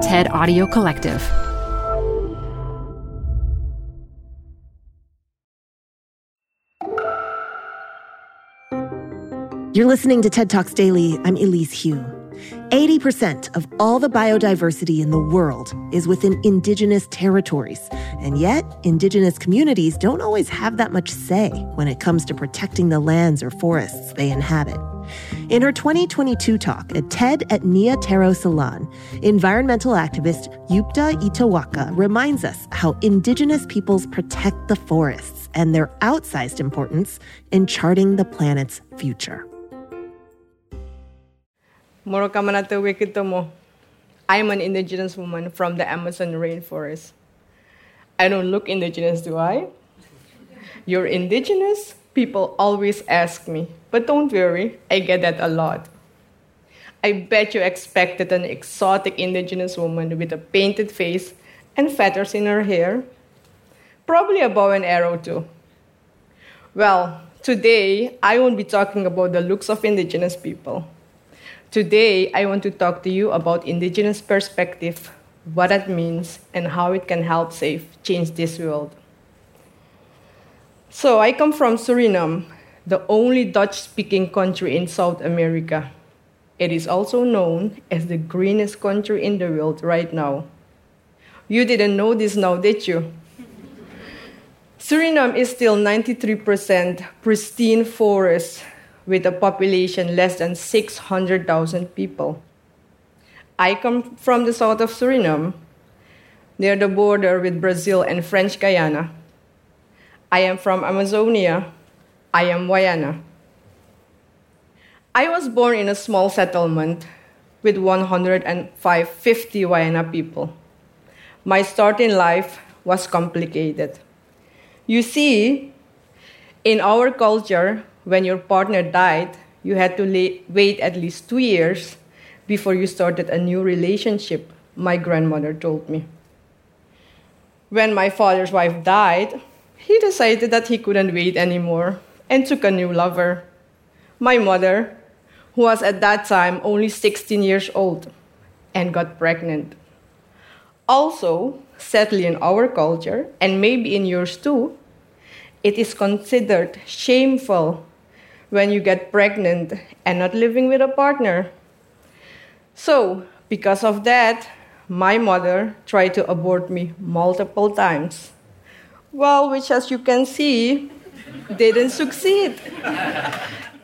TED Audio Collective. You're listening to TED Talks Daily. I'm Elise Hu. 80% of all the biodiversity in the world is within indigenous territories. And yet, indigenous communities don't always have that much say when it comes to protecting the lands or forests they inhabit. In her 2022 talk at TED at Nia Tero Salon, environmental activist Jupta Itoewaki reminds us how indigenous peoples protect the forests and their outsized importance in charting the planet's future. Moro kamanata wikito. I'm an indigenous woman from the Amazon rainforest. I don't look indigenous, do I? You're indigenous? People always ask me. But don't worry, I get that a lot. I bet you expected an exotic indigenous woman with a painted face and feathers in her hair. Probably a bow and arrow, too. Well, today I won't be talking about the looks of indigenous people. Today I want to talk to you about indigenous perspective, what that means, and how it can help save, change this world. So I come from Suriname, the only Dutch speaking country in South America. It is also known as the greenest country in the world right now. You didn't know this now, did you? Suriname is still 93% pristine forest with a population less than 600,000 people. I come from the south of Suriname, near the border with Brazil and French Guiana. I am from Amazonia, I am Wayana. I was born in a small settlement with 150 Wayana people. My start in life was complicated. You see, in our culture, when your partner died, you had to wait at least two years before you started a new relationship, my grandmother told me. When my father's wife died, he decided that he couldn't wait anymore and took a new lover. My mother, who was at that time only 16 years old, and got pregnant. Also, sadly in our culture, and maybe in yours too, it is considered shameful when you get pregnant and not living with a partner. So, because of that, my mother tried to abort me multiple times. Well, which as you can see, didn't succeed.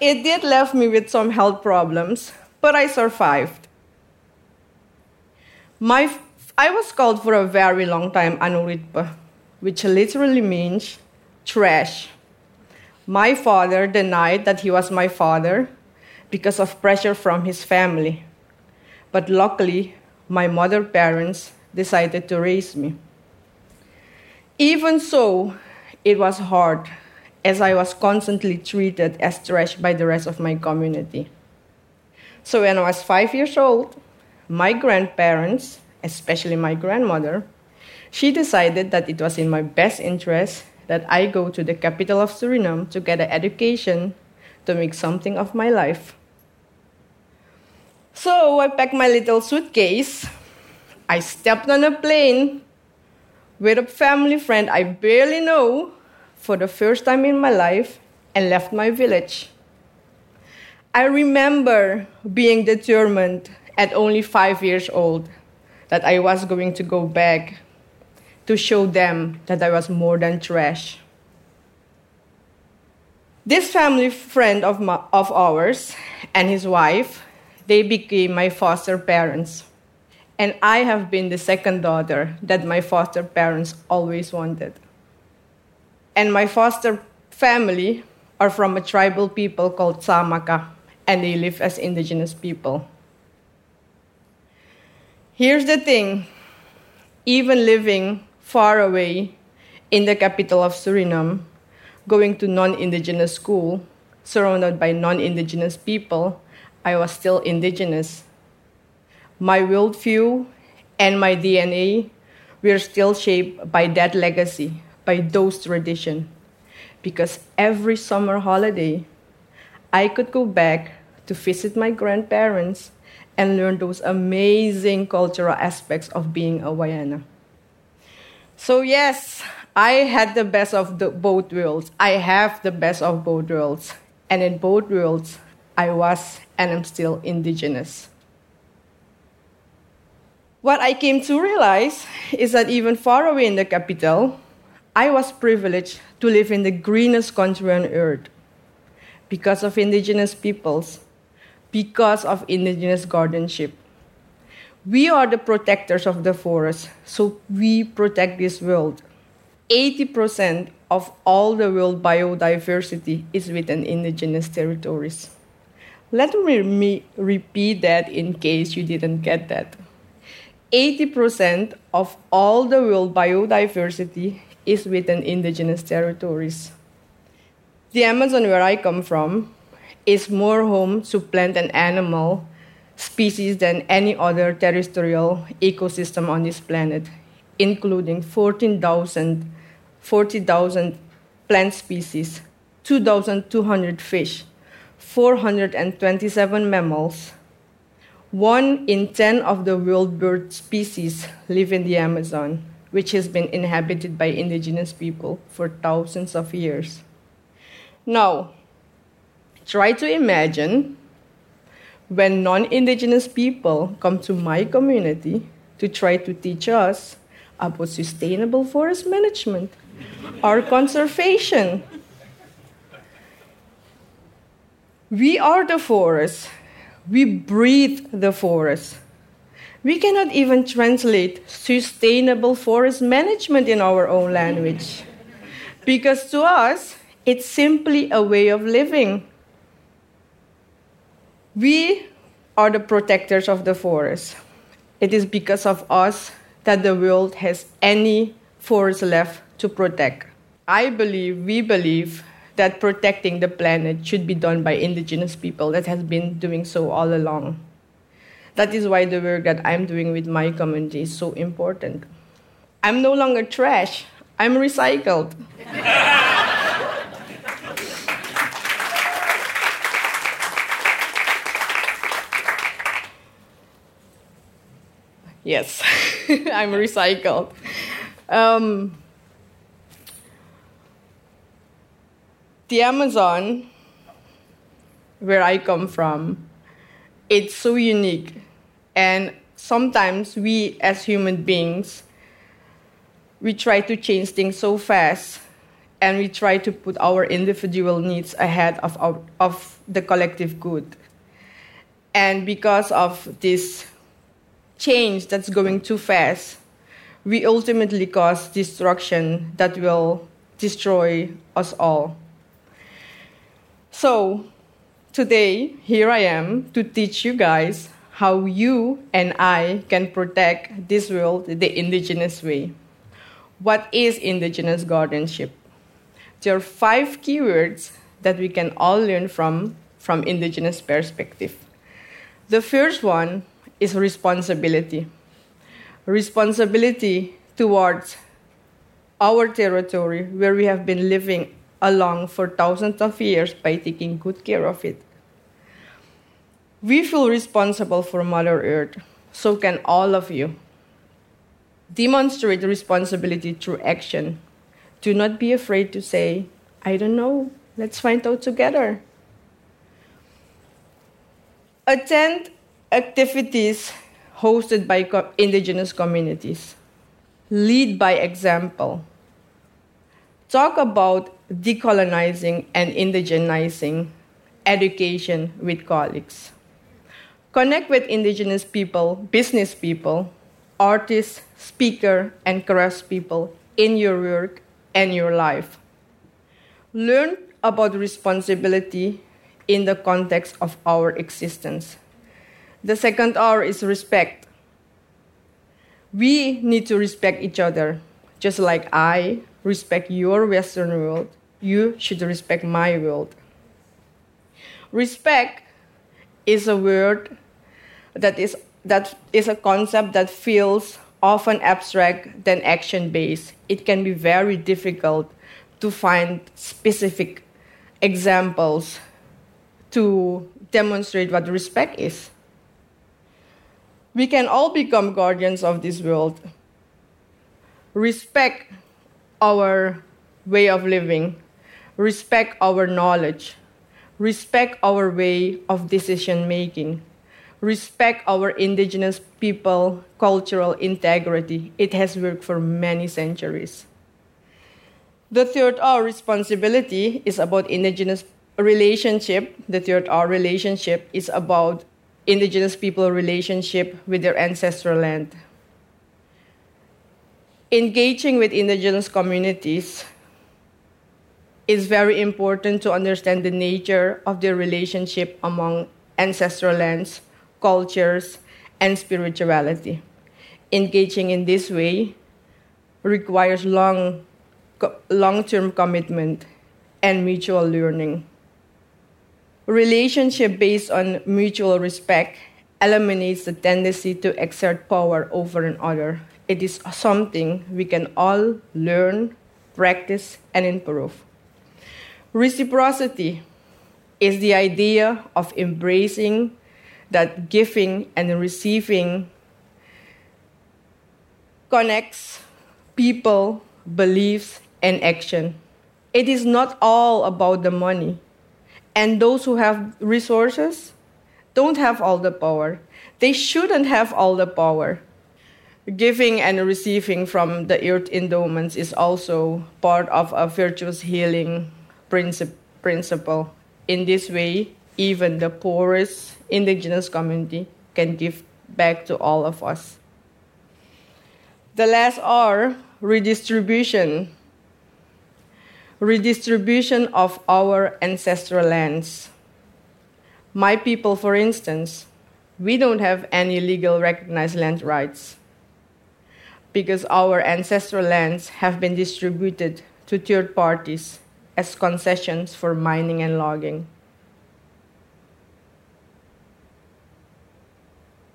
It did left me with some health problems, but I survived. My, I was called for a very long time Anuritpa, which literally means trash. My father denied that he was my father because of pressure from his family. But luckily, my mother parents decided to raise me. Even so, it was hard as I was constantly treated as trash by the rest of my community. So when I was five years old, my grandparents, especially my grandmother, she decided that it was in my best interest that I go to the capital of Suriname to get an education to make something of my life. So I packed my little suitcase. I stepped on a plane with a family friend I barely know for the first time in my life and left my village. I remember being determined at only five years old that I was going to go back to show them that I was more than trash. This family friend of, my, of ours and his wife, they became my foster parents. And I have been the second daughter that my foster parents always wanted and my foster family are from a tribal people called Samaka, and they live as indigenous people. Here's the thing even living far away in the capital of Suriname, going to non indigenous school, surrounded by non indigenous people, I was still indigenous. My worldview and my DNA were still shaped by that legacy by those traditions. Because every summer holiday, I could go back to visit my grandparents and learn those amazing cultural aspects of being a Wayana. So, yes, I had the best of the, both worlds. I have the best of both worlds. And in both worlds, I was and am still indigenous. What I came to realize is that even far away in the capital, I was privileged to live in the greenest country on earth because of indigenous peoples, because of indigenous guardianship. We are the protectors of the forest, so we protect this world. 80% of all the world biodiversity is within indigenous territories. Let me repeat that in case you didn't get that. 80% of all the world biodiversity is within indigenous territories. The Amazon, where I come from, is more home to plant and animal species than any other terrestrial ecosystem on this planet, including 14,000 40,000 plant species, 2,200 fish, 427 mammals, one in 10 of the world bird species live in the Amazon, which has been inhabited by indigenous people for thousands of years. Now, try to imagine when non indigenous people come to my community to try to teach us about sustainable forest management or conservation. We are the forest we breathe the forest. We cannot even translate sustainable forest management in our own language. Because to us, it's simply a way of living. We are the protectors of the forest. It is because of us that the world has any forest left to protect. I believe, we believe, that protecting the planet should be done by indigenous people that has been doing so all along. That is why the work that I'm doing with my community is so important. I'm no longer trash, I'm recycled. yes, I'm recycled. Um, the Amazon, where I come from, it's so unique. And sometimes we, as human beings, we try to change things so fast and we try to put our individual needs ahead of, our, of the collective good. And because of this change that's going too fast, we ultimately cause destruction that will destroy us all. So, today, here I am to teach you guys how you and I can protect this world the indigenous way. What is indigenous guardianship? There are five keywords that we can all learn from from indigenous perspective. The first one is responsibility. Responsibility towards our territory where we have been living along for thousands of years by taking good care of it. We feel responsible for Mother Earth, so can all of you. Demonstrate responsibility through action. Do not be afraid to say, I don't know, let's find out together. Attend activities hosted by indigenous communities. Lead by example. Talk about decolonizing and indigenizing education with colleagues. Connect with indigenous people, business people, artists, speaker, and craftspeople in your work and your life. Learn about responsibility in the context of our existence. The second R is respect. We need to respect each other, just like I respect your Western world you should respect my world. Respect is a word that is, that is a concept that feels often abstract than action based. It can be very difficult to find specific examples to demonstrate what respect is. We can all become guardians of this world. Respect our way of living, respect our knowledge, respect our way of decision making, respect our indigenous people cultural integrity. It has worked for many centuries. The third R responsibility is about indigenous relationship. The third R relationship is about indigenous people relationship with their ancestral land. Engaging with indigenous communities is very important to understand the nature of their relationship among ancestral lands, cultures, and spirituality. Engaging in this way requires long long-term commitment and mutual learning. Relationship based on mutual respect eliminates the tendency to exert power over another. It is something we can all learn, practice, and improve. Reciprocity is the idea of embracing that giving and receiving connects people, beliefs, and action. It is not all about the money. And those who have resources don't have all the power. They shouldn't have all the power. Giving and receiving from the earth endowments is also part of a virtuous healing principle. In this way, even the poorest indigenous community can give back to all of us. The last R, redistribution. Redistribution of our ancestral lands. My people, for instance, we don't have any legal recognized land rights because our ancestral lands have been distributed to third parties as concessions for mining and logging.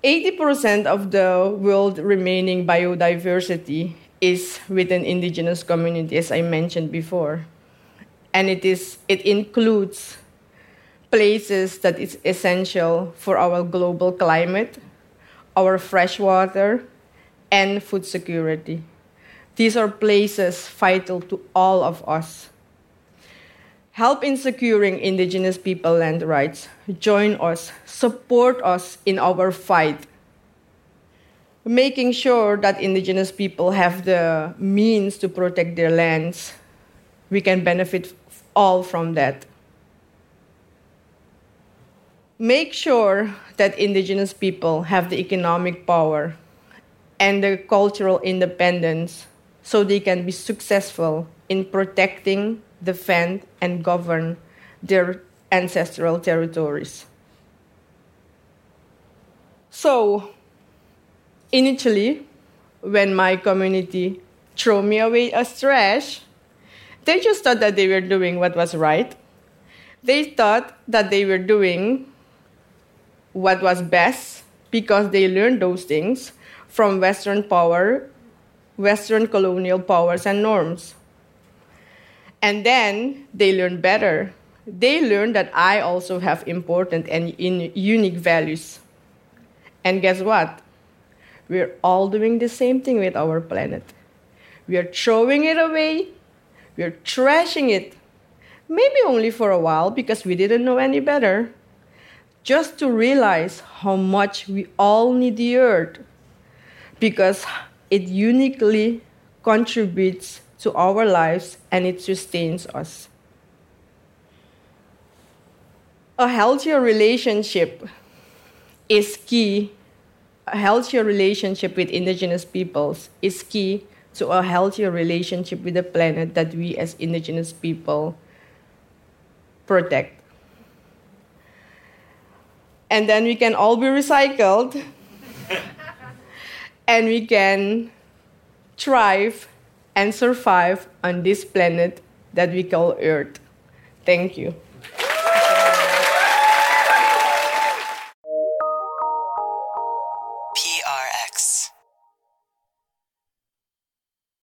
80% of the world remaining biodiversity is within indigenous communities, as I mentioned before. And it, is, it includes places that is essential for our global climate, our fresh water, and food security. These are places vital to all of us help in securing indigenous people land rights, join us, support us in our fight, making sure that indigenous people have the means to protect their lands. We can benefit all from that. Make sure that indigenous people have the economic power and the cultural independence so they can be successful in protecting defend, and govern their ancestral territories. So, initially, when my community threw me away as trash, they just thought that they were doing what was right. They thought that they were doing what was best because they learned those things from Western power, Western colonial powers and norms. And then they learn better. They learn that I also have important and unique values. And guess what? We're all doing the same thing with our planet. We are throwing it away, we're trashing it. Maybe only for a while because we didn't know any better. Just to realize how much we all need the earth because it uniquely contributes to our lives and it sustains us. A healthier relationship is key. A healthier relationship with indigenous peoples is key to a healthier relationship with the planet that we as indigenous people protect. And then we can all be recycled and we can thrive and survive on this planet that we call Earth. Thank you.